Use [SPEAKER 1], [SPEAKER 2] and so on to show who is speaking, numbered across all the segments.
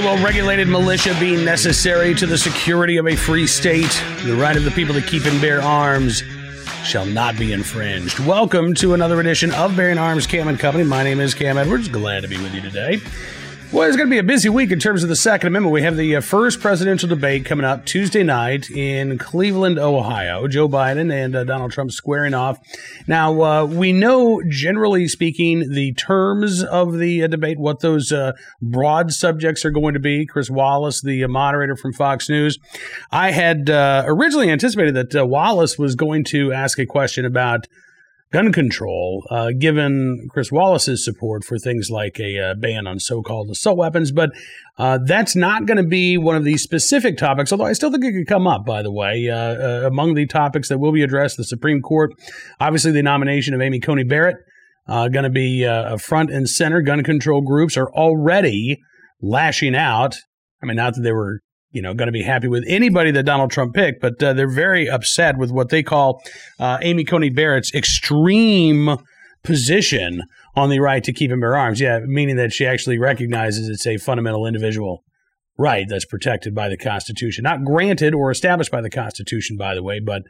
[SPEAKER 1] Well regulated militia being necessary to the security of a free state, the right of the people to keep and bear arms shall not be infringed. Welcome to another edition of Bearing Arms Cam and Company. My name is Cam Edwards. Glad to be with you today. Well, it's going to be a busy week in terms of the Second Amendment. We have the uh, first presidential debate coming up Tuesday night in Cleveland, Ohio. Joe Biden and uh, Donald Trump squaring off. Now, uh, we know, generally speaking, the terms of the uh, debate, what those uh, broad subjects are going to be. Chris Wallace, the uh, moderator from Fox News, I had originally anticipated that Wallace was going to ask a question about gun control, uh, given Chris Wallace's support for things like a uh, ban on so called assault weapons. But uh, that's not going to be one of these specific topics, although I still think it could come up, by the way. Uh, uh, among the topics that will be addressed, the Supreme Court, obviously the nomination of Amy Coney Barrett. Uh, going to be front and center. Gun control groups are already lashing out. I mean, not that they were you know, going to be happy with anybody that Donald Trump picked, but uh, they're very upset with what they call uh, Amy Coney Barrett's extreme position on the right to keep and bear arms. Yeah, meaning that she actually recognizes it's a fundamental individual right that's protected by the Constitution, not granted or established by the Constitution, by the way, but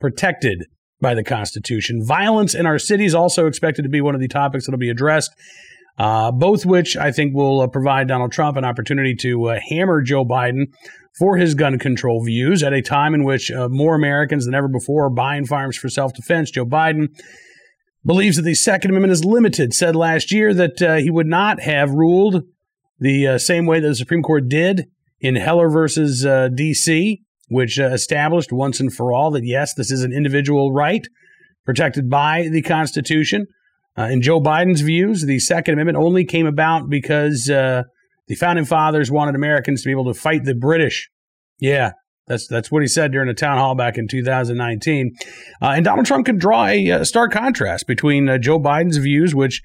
[SPEAKER 1] protected by the Constitution. Violence in our cities also expected to be one of the topics that will be addressed uh, both which I think will uh, provide Donald Trump an opportunity to uh, hammer Joe Biden for his gun control views at a time in which uh, more Americans than ever before are buying firearms for self defense. Joe Biden believes that the Second Amendment is limited, said last year that uh, he would not have ruled the uh, same way that the Supreme Court did in Heller versus D.C., which established once and for all that, yes, this is an individual right protected by the Constitution. Uh, in Joe Biden's views, the Second Amendment only came about because uh, the founding fathers wanted Americans to be able to fight the British. Yeah, that's that's what he said during a town hall back in 2019. Uh, and Donald Trump can draw a, a stark contrast between uh, Joe Biden's views, which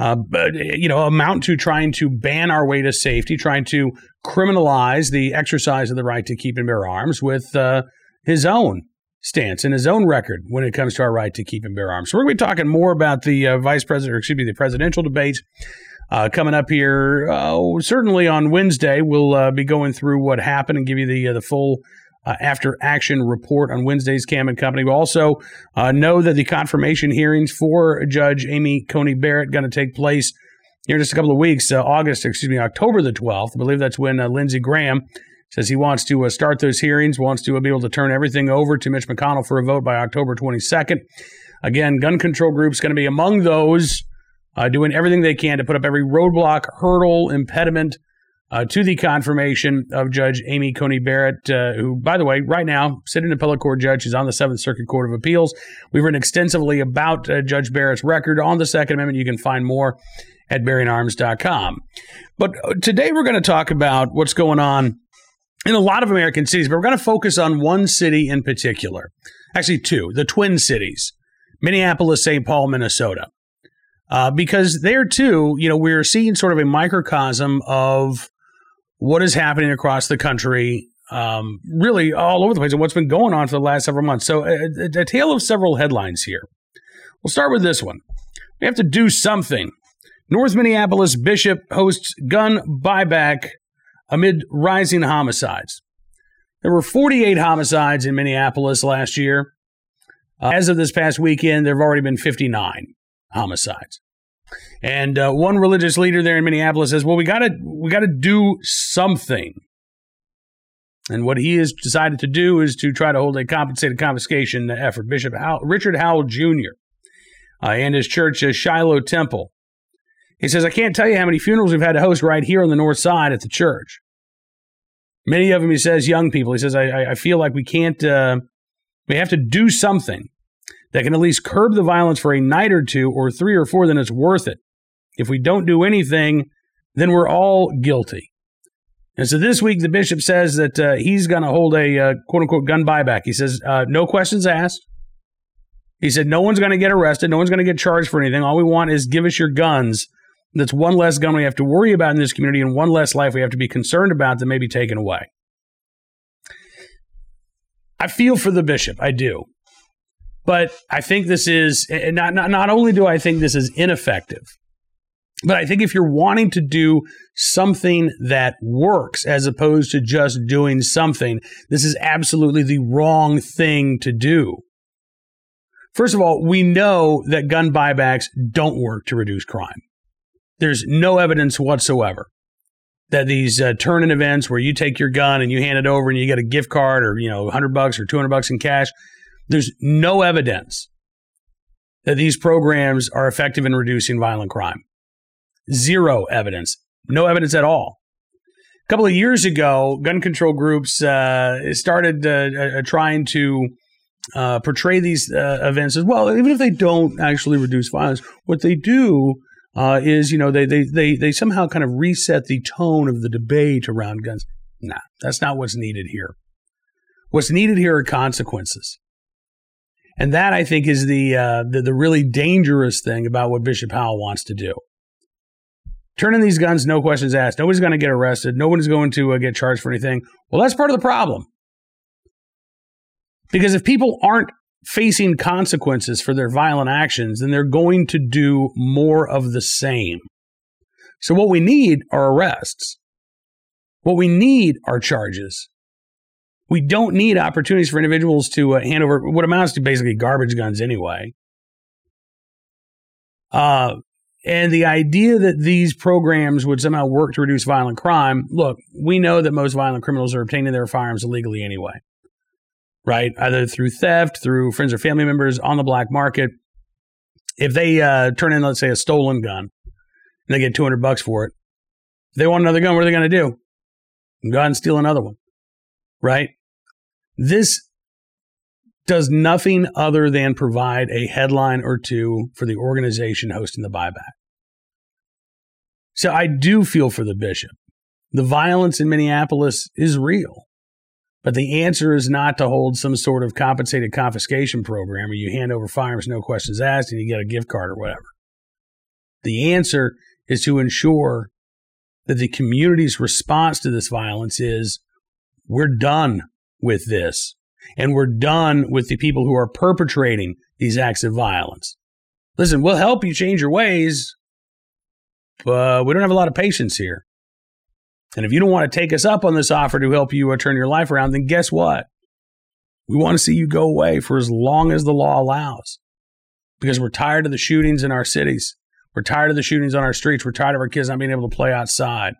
[SPEAKER 1] uh, you know amount to trying to ban our way to safety, trying to criminalize the exercise of the right to keep and bear arms, with uh, his own stance and his own record when it comes to our right to keep and bear arms. So we're going to be talking more about the uh, vice president, or excuse me, the presidential debates uh, coming up here. Uh, certainly on Wednesday, we'll uh, be going through what happened and give you the uh, the full. Uh, after action report on Wednesday's Cam and Company. We also know that the confirmation hearings for Judge Amy Coney Barrett going to take place here in just a couple of weeks, August, excuse me, October the 12th. I believe that's when Lindsey Graham says he wants to uh, start those hearings, wants to be able to turn everything over to Mitch McConnell for a vote by October 22nd. Again, gun control groups going to be among those uh, doing everything they can to put up every roadblock, hurdle, impediment uh, to the confirmation of Judge Amy Coney Barrett, uh, who, by the way, right now, sitting appellate court judge, she's on the Seventh Circuit Court of Appeals. We've written extensively about uh, Judge Barrett's record on the Second Amendment. You can find more at bearingarms.com. But uh, today we're going to talk about what's going on in a lot of American cities, but we're going to focus on one city in particular. Actually, two the Twin Cities, Minneapolis, St. Paul, Minnesota. Uh, because there too, you know, we're seeing sort of a microcosm of what is happening across the country, um, really all over the place, and what's been going on for the last several months. So, a, a, a tale of several headlines here. We'll start with this one. We have to do something. North Minneapolis bishop hosts gun buyback amid rising homicides. There were 48 homicides in Minneapolis last year. Uh, as of this past weekend, there have already been 59 homicides. And uh, one religious leader there in Minneapolis says, "Well, we got to we got to do something." And what he has decided to do is to try to hold a compensated confiscation effort. Bishop Howell, Richard Howell Jr. Uh, and his church, uh, Shiloh Temple, he says, I can't tell you how many funerals we've had to host right here on the north side at the church. Many of them, he says, young people. He says, I, I feel like we can't, uh, we have to do something that can at least curb the violence for a night or two or three or four, then it's worth it. If we don't do anything, then we're all guilty. And so this week, the bishop says that uh, he's going to hold a uh, quote unquote gun buyback. He says, uh, no questions asked. He said, no one's going to get arrested. No one's going to get charged for anything. All we want is give us your guns that's one less gun we have to worry about in this community and one less life we have to be concerned about that may be taken away. I feel for the bishop, I do. But I think this is not, not not only do I think this is ineffective, But I think if you're wanting to do something that works as opposed to just doing something, this is absolutely the wrong thing to do. First of all, we know that gun buybacks don't work to reduce crime. There's no evidence whatsoever that these uh, turn-in events where you take your gun and you hand it over and you get a gift card or you know 100 bucks or 200 bucks in cash there's no evidence that these programs are effective in reducing violent crime. Zero evidence. No evidence at all. A couple of years ago gun control groups uh, started uh, uh trying to uh, portray these uh, events as well even if they don't actually reduce violence what they do uh, is you know they, they they they somehow kind of reset the tone of the debate around guns. Nah, that's not what's needed here. What's needed here are consequences, and that I think is the uh, the, the really dangerous thing about what Bishop Howell wants to do. Turning these guns, no questions asked. Nobody's going to get arrested. Nobody's going to uh, get charged for anything. Well, that's part of the problem. Because if people aren't facing consequences for their violent actions, then they're going to do more of the same. So, what we need are arrests. What we need are charges. We don't need opportunities for individuals to uh, hand over what amounts to basically garbage guns anyway. Uh, and the idea that these programs would somehow work to reduce violent crime look, we know that most violent criminals are obtaining their firearms illegally anyway right? Either through theft, through friends or family members on the black market. If they uh, turn in, let's say, a stolen gun, and they get 200 bucks for it, if they want another gun, what are they going to do? Go out and steal another one, right? This does nothing other than provide a headline or two for the organization hosting the buyback. So I do feel for the bishop. The violence in Minneapolis is real. But the answer is not to hold some sort of compensated confiscation program where you hand over firearms, no questions asked, and you get a gift card or whatever. The answer is to ensure that the community's response to this violence is we're done with this. And we're done with the people who are perpetrating these acts of violence. Listen, we'll help you change your ways, but we don't have a lot of patience here. And if you don't want to take us up on this offer to help you uh, turn your life around, then guess what? We want to see you go away for as long as the law allows because we're tired of the shootings in our cities. We're tired of the shootings on our streets. We're tired of our kids not being able to play outside.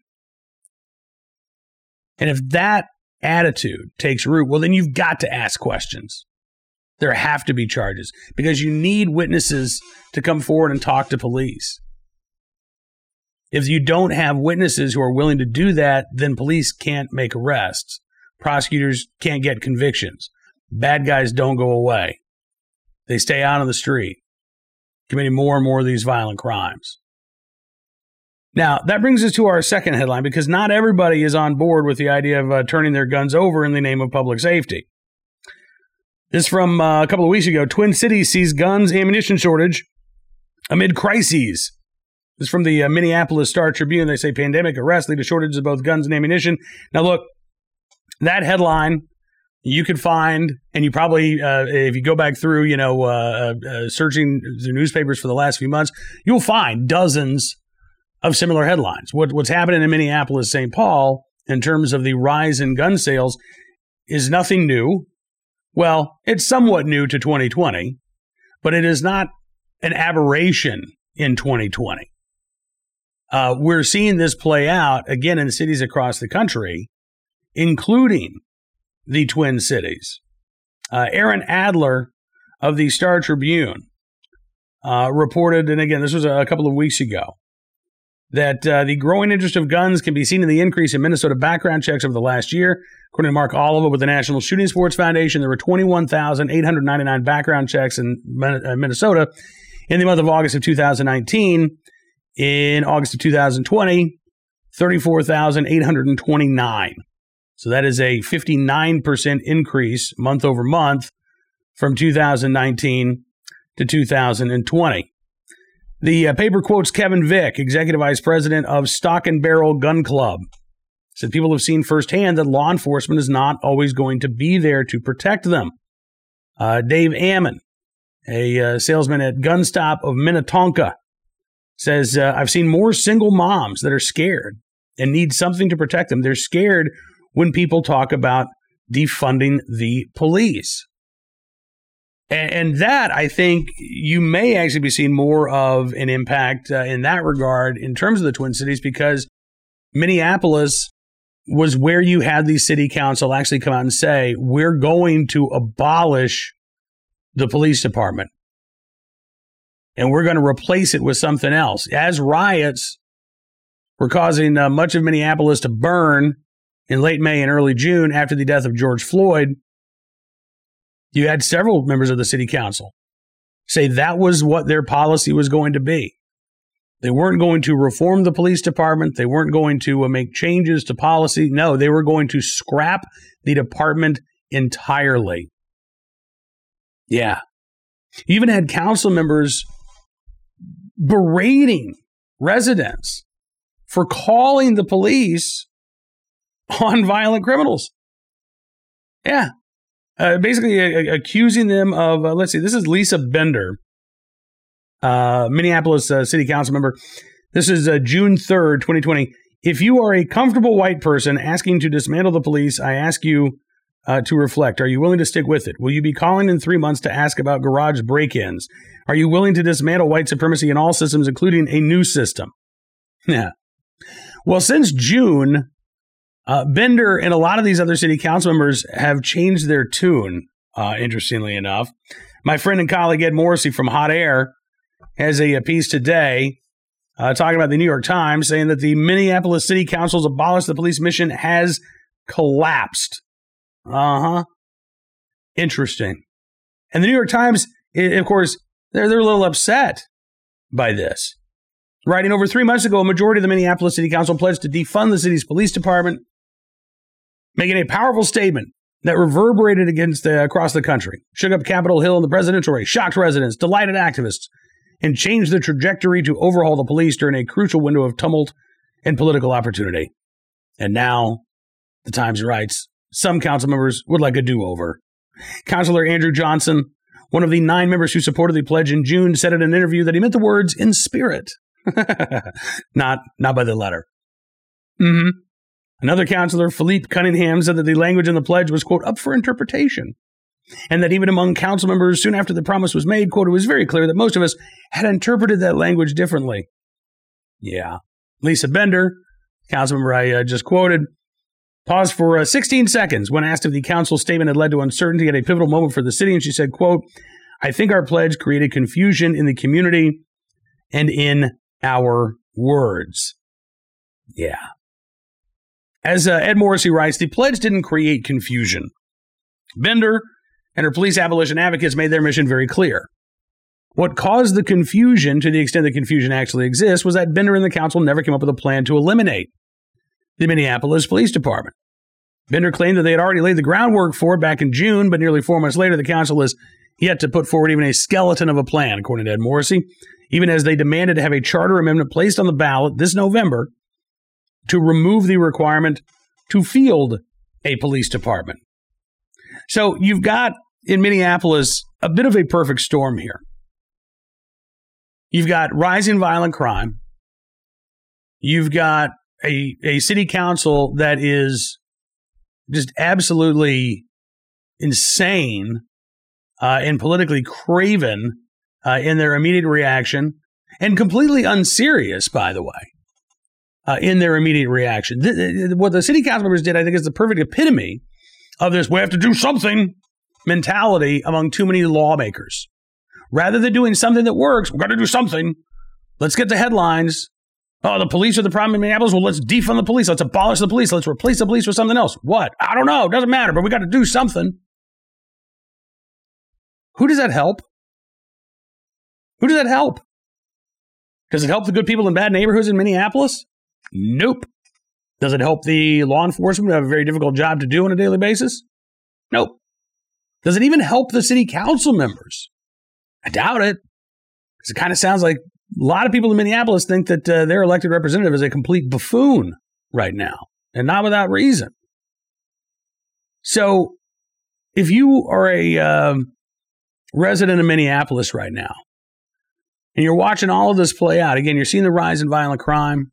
[SPEAKER 1] And if that attitude takes root, well, then you've got to ask questions. There have to be charges because you need witnesses to come forward and talk to police. If you don't have witnesses who are willing to do that, then police can't make arrests. Prosecutors can't get convictions. Bad guys don't go away. They stay out on the street, committing more and more of these violent crimes. Now, that brings us to our second headline because not everybody is on board with the idea of uh, turning their guns over in the name of public safety. This from uh, a couple of weeks ago. Twin Cities sees guns ammunition shortage amid crises. This is from the uh, Minneapolis Star Tribune. They say pandemic arrest lead to shortages of both guns and ammunition. Now, look, that headline you could find, and you probably, uh, if you go back through, you know, uh, uh, uh, searching the newspapers for the last few months, you'll find dozens of similar headlines. What, what's happening in Minneapolis, St. Paul, in terms of the rise in gun sales, is nothing new. Well, it's somewhat new to 2020, but it is not an aberration in 2020. Uh, we're seeing this play out again in cities across the country, including the Twin Cities. Uh, Erin Adler of the Star Tribune uh, reported, and again, this was a, couple of weeks ago, that uh, the growing interest of guns can be seen in the increase in Minnesota background checks over the last year. According to Mark Oliva with the National Shooting Sports Foundation, there were 21,899 background checks in uh, Minnesota in the month of August of 2019 in August of 2020, 34,829. So that is a 59% increase month over month from 2019 to 2020. The uh, paper quotes Kevin Vick, Executive Vice President of Stock and Barrel Gun Club. Said people have seen firsthand that law enforcement is not always going to be there to protect them. Uh, Dave Ammon, a uh, salesman at Gunstop of Minnetonka, says, uh, I've seen more single moms that are scared and need something to protect them. They're scared when people talk about defunding the police. And, and that, I think, you may actually be seeing more of an impact uh, in that regard in terms of the Twin Cities because Minneapolis was where you had the city council actually come out and say, we're going to abolish the police department and we're going to replace it with something else. As riots were causing uh, much of Minneapolis to burn in late May and early June after the death of George Floyd, you had several members of the city council say that was what their policy was going to be. They weren't going to reform the police department. They weren't going to uh, make changes to policy. No, they were going to scrap the department entirely. Yeah. You even had council members berating residents for calling the police on violent criminals. Yeah. Uh, basically, uh, accusing them of, uh, let's see, this is Lisa Bender, uh, Minneapolis uh, City Council member. This is uh, June 3rd, 2020. If you are a comfortable white person asking to dismantle the police, I ask you uh, to reflect. Are you willing to stick with it? Will you be calling in three months to ask about garage break ins? Are you willing to dismantle white supremacy in all systems, including a new system? Yeah. Well, since June, uh, Bender and a lot of these other city council members have changed their tune, uh, interestingly enough. My friend and colleague Ed Morrissey from Hot Air has a, a piece today uh, talking about the New York Times saying that the Minneapolis City Council's abolish the police mission has collapsed. Uh huh. Interesting. And the New York Times, of course, they're, they're a little upset by this. Writing over three months ago, a majority of the Minneapolis City Council pledged to defund the city's police department, making a powerful statement that reverberated against the, across the country, shook up Capitol Hill in the presidential race, shocked residents, delighted activists, and changed the trajectory to overhaul the police during a crucial window of tumult and political opportunity. And now, the Times writes, some council members would like a do over. Councilor Andrew Johnson, one of the nine members who supported the pledge in June, said in an interview that he meant the words in spirit, not, not by the letter. Mm-hmm. Another councillor, Phillipe Cunningham, said that the language in the pledge was, quote, up for interpretation. And that even among council members, soon after the promise was made, quote, it was very clear that most of us had interpreted that language differently. Yeah. Lisa Bender, council member I uh, just quoted, paused for uh, 16 seconds when asked if the council statement had led to uncertainty at a pivotal moment for the city, and she said, quote, I think our pledge created confusion in the community and in our words. Yeah. As uh, Ed Morrissey writes, the pledge didn't create confusion. Bender and her police abolition advocates made their mission very clear. What caused the confusion, to the extent that confusion actually exists, was that Bender and the council never came up with a plan to eliminate the Minneapolis Police Department. Bender claimed that they had already laid the groundwork for it back in June, but nearly four months later, the council has yet to put forward even a skeleton of a plan, according to Ed Morrissey, even as they demanded to have a charter amendment placed on the ballot this November to remove the requirement to field a police department. So you've got in Minneapolis a bit of a perfect storm here. You've got rising violent crime. You've got a, a city council that is just absolutely insane uh, and politically craven uh, in their immediate reaction and completely unserious, by the way, uh, in their immediate reaction. Th- th- what the city council members did, I think, is the perfect epitome of this we have to do something mentality among too many lawmakers. Rather than doing something that works, we've got to do something. Let's get the headlines. Oh, the police are the problem in Minneapolis. Well, let's defund the police. Let's abolish the police. Let's replace the police with something else. What? I don't know. It doesn't matter, but we got to do something. Who does that help? Who does that help? Does it help the good people in bad neighborhoods in Minneapolis? Nope. Does it help the law enforcement have a very difficult job to do on a daily basis? Nope. Does it even help the city council members? I doubt it. Because it kind of sounds like a lot of people in Minneapolis think that uh, their elected representative is a complete buffoon right now, and not without reason. So, if you are a um, resident of Minneapolis right now, And you're watching all of this play out. Again, you're seeing the rise in violent crime.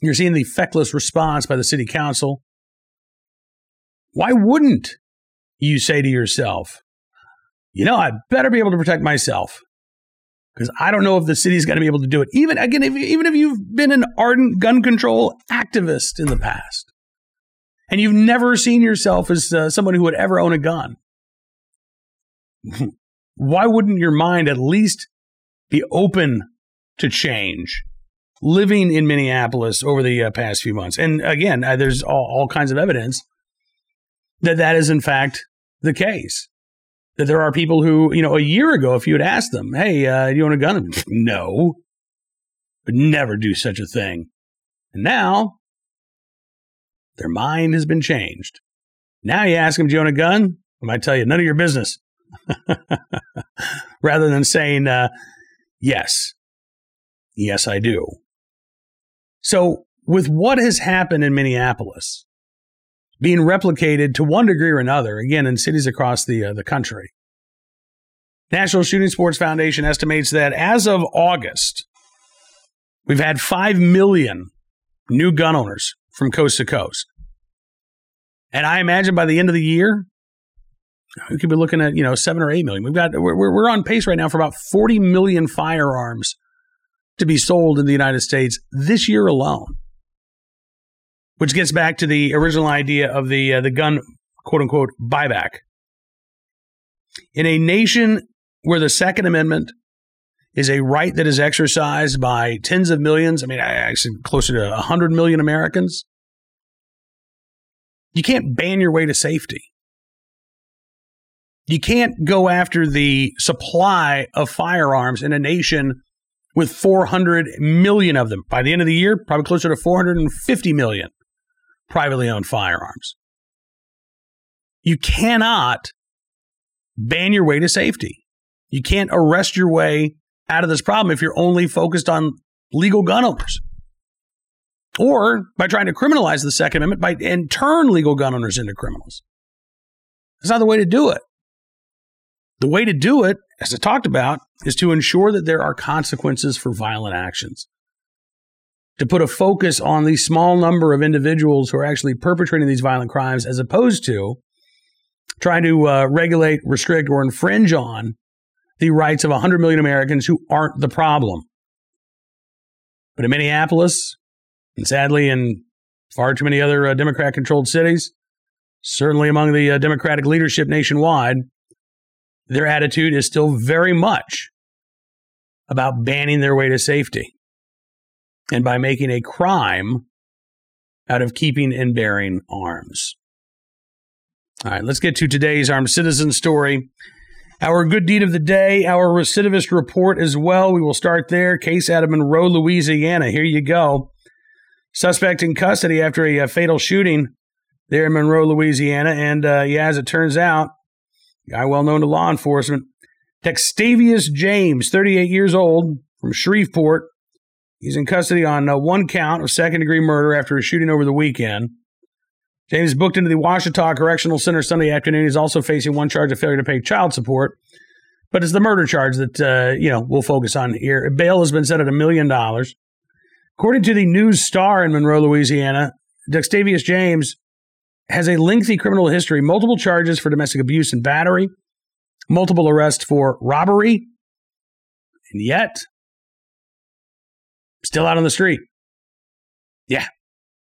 [SPEAKER 1] You're seeing the feckless response by the city council. Why wouldn't you say to yourself, you know, I better be able to protect myself because I don't know if the city's going to be able to do it. Even again, if, even if you've been an ardent gun control activist in the past, and you've never seen yourself as uh, someone who would ever own a gun, why wouldn't your mind at least be open to change? Living in Minneapolis over the uh, past few months, and again, uh, there's all, all kinds of evidence that that is in fact the case that there are people who, you know, a year ago, if you had asked them, hey, uh, do you own a gun? No, would never do such a thing. And now their mind has been changed. Now you ask them, do you own a gun? I might tell you, none of your business. Rather than saying, uh, yes, yes, I do. So, with what has happened in Minneapolis, being replicated to one degree or another, again, in cities across the, uh, the country. National Shooting Sports Foundation estimates that as of August, we've had 5 million new gun owners from coast to coast. And I imagine by the end of the year, we could be looking at, you know, 7 or 8 million. We've got we're we're on pace right now for about 40 million firearms to be sold in the United States this year alone which gets back to the original idea of the uh, the gun quote unquote buyback. In a nation where the Second Amendment is a right that is exercised by tens of millions, I mean, actually closer to 100 million Americans, you can't ban your way to safety. You can't go after the supply of firearms in a nation with 400 million of them. By the end of the year, probably closer to 450 million privately owned firearms. You cannot ban your way to safety. You can't arrest your way out of this problem if you're only focused on legal gun owners. Or by trying to criminalize the Second Amendment by and turn legal gun owners into criminals. That's not the way to do it. The way to do it, as I talked about, is to ensure that there are consequences for violent actions to put a focus on the small number of individuals who are actually perpetrating these violent crimes as opposed to trying to uh, regulate, restrict, or infringe on the rights of 100 million Americans who aren't the problem. But in Minneapolis, and sadly in far too many other uh, Democrat controlled cities, certainly among the uh, Democratic leadership nationwide, their attitude is still very much about banning their way to safety and by making a crime out of keeping and bearing arms. All right, let's get to today's armed citizen story. Our good deed of the day, our recidivist report as well. We will start there. Case out of Monroe, Louisiana. Here you go. Suspect in custody after a, a uh, fatal shooting there in Monroe, Louisiana. And uh, yeah, as it turns out, guy well known to law enforcement, Dextavius James, 38 years old, from Shreveport, He's in custody on uh, one count of second degree murder after a shooting over the weekend. James booked into the Ouachita Correctional Center Sunday afternoon. He's also facing one charge of failure to pay child support, but it's the murder charge that uh, you know we'll focus on here. Bail has been set at a million dollars. According to the News Star in Monroe, Louisiana, Dextavius James has a lengthy criminal history, multiple charges for domestic abuse and battery, multiple arrests for robbery, and yet still out on the street. Yeah.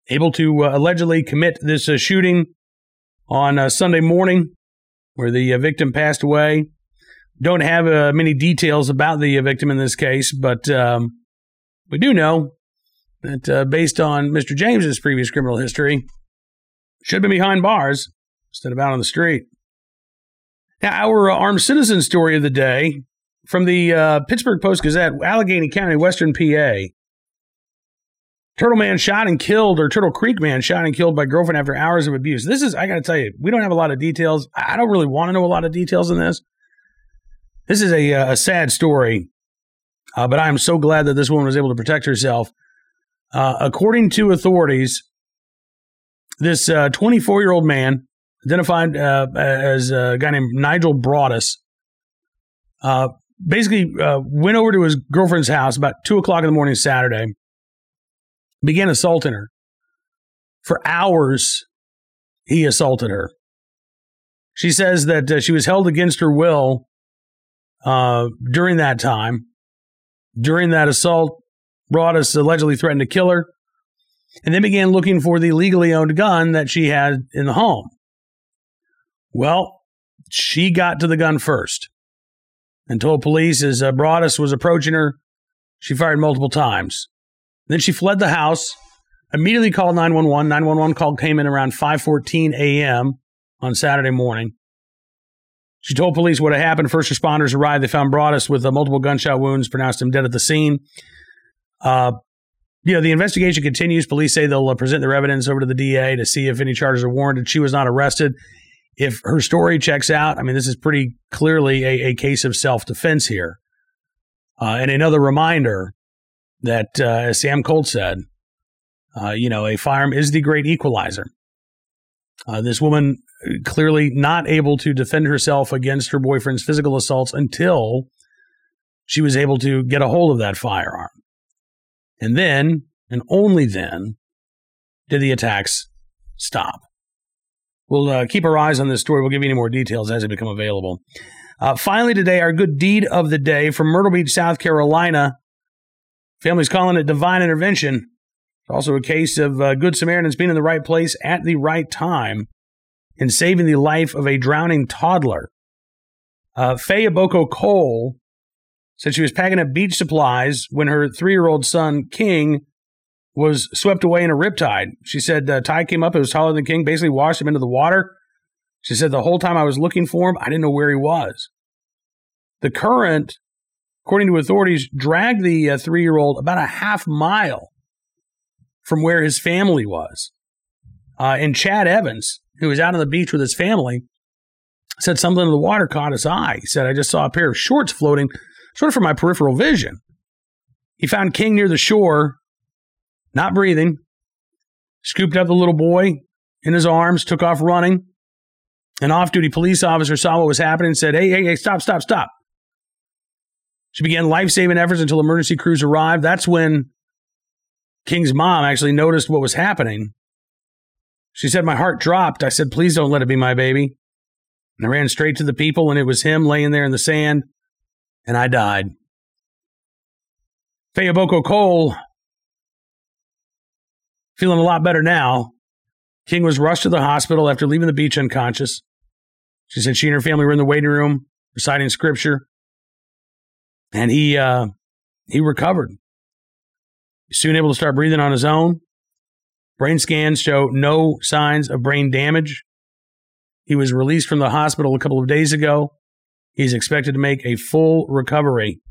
[SPEAKER 1] Able to uh, allegedly commit this uh, shooting on uh, Sunday morning where the uh, victim passed away. Don't have uh, many details about the uh, victim in this case, but um, we do know that based on Mr. James's previous criminal history, should have been behind bars instead of out on the street. Now, our armed citizen story of the day from the uh, Pittsburgh Post Gazette, Allegheny County, Western PA. Turtle Man shot and killed, or Turtle Creek Man shot and killed by girlfriend after hours of abuse. This is, I got to tell you, we don't have a lot of details. I don't really want to know a lot of details in this. This is a, uh, a sad story, uh, but I am so glad that this woman was able to protect herself. Uh, according to authorities, this 24 uh, year old man, identified uh, as a guy named Nigel Broaddus, uh, basically uh, went over to his girlfriend's house about two o'clock in the morning Saturday, began assaulting her. For hours, he assaulted her. She says that uh, she was held against her will uh, during that time. During that assault, Broaddus allegedly threatened to kill her and then began looking for the legally owned gun that she had in the home. Well, she got to the gun first and told police as uh, Broaddus was approaching her, she fired multiple times. Then she fled the house, immediately called 911. 911 call came in around 5:14 a.m on Saturday morning. She told police what had happened. First responders arrived. They found Broaddus with uh, multiple gunshot wounds, pronounced him dead at the scene. Uh, you know, the investigation continues. Police say they'll uh, present their evidence over to the DA to see if any charges are warranted. She was not arrested. If her story checks out, I mean, this is pretty clearly a, a case of self defense here. Uh, and another reminder that, uh, as Sam Colt said, uh, you know, a firearm is the great equalizer. Uh, this woman clearly not able to defend herself against her boyfriend's physical assaults until she was able to get a hold of that firearm. And then, and only then, did the attacks stop. We'll uh, keep our eyes on this story. We'll give you any more details as they become available. Uh, finally, today, our good deed of the day from Myrtle Beach, South Carolina. Families calling it divine intervention. It's also a case of uh, Good Samaritans being in the right place at the right time in saving the life of a drowning toddler. Uh, Faye Aboko Cole said she was packing up beach supplies when her three year old son, King, was swept away in a riptide. She said uh, tide came up, it was taller than King, basically washed him into the water. She said the whole time I was looking for him, I didn't know where he was. The current, according to authorities, dragged the uh, three year old about a half mile from where his family was. Uh, and Chad Evans, who was out on the beach with his family, said something in the water caught his eye. He said, I just saw a pair of shorts floating sort of from my peripheral vision. He found King near the shore, not breathing, scooped up the little boy in his arms, took off running. An off duty police officer saw what was happening and said, Hey, hey, hey, stop, stop, stop. She began life saving efforts until emergency crews arrived. That's when King's mom actually noticed what was happening she said, My heart dropped. I said, Please don't let it be my baby. And I ran straight to the people, and it was him laying there in the sand, and I died. Faye Aboko Cole, feeling a lot better now. King was rushed to the hospital after leaving the beach unconscious. She said she and her family were in the waiting room reciting scripture, and he uh, he recovered. Soon able to start breathing on his own. Brain scans show no signs of brain damage. He was released from the hospital a couple of days ago. He's expected to make a full recovery.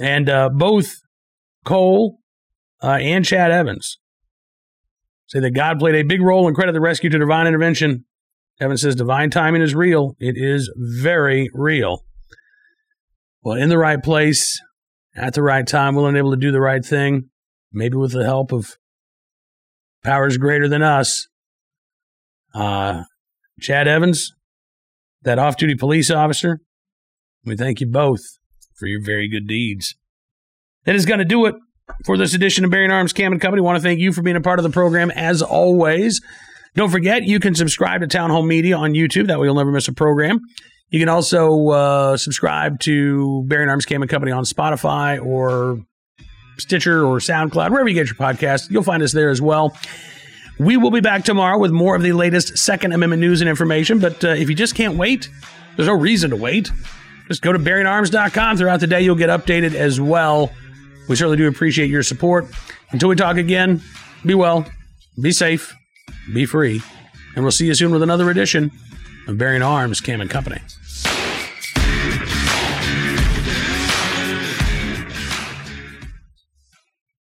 [SPEAKER 1] And uh, both Cole uh, and Chad Evans say that God played a big role and credit the rescue to divine intervention. Evans says divine timing is real. It is very real. Well, in the right place, at the right time, willing and able to do the right thing, maybe with the help of powers greater than us. Uh, Chad Evans, that off duty police officer, we thank you both for your very good deeds. That is going to do it for this edition of Bearing Arms Cam and Company. I want to thank you for being a part of the program as always. Don't forget, you can subscribe to Townhall Media on YouTube. That way you'll never miss a program. You can also uh, subscribe to Bearing Arms Cam and Company on Spotify or Stitcher or SoundCloud, wherever you get your podcast. You'll find us there as well. We will be back tomorrow with more of the latest Second Amendment news and information. But uh, if you just can't wait, there's no reason to wait. Just go to bearingarms.com. Throughout the day, you'll get updated as well. We certainly do appreciate your support. Until we talk again, be well, be safe, be free, and we'll see you soon with another edition of Bearing Arms Cam and Company.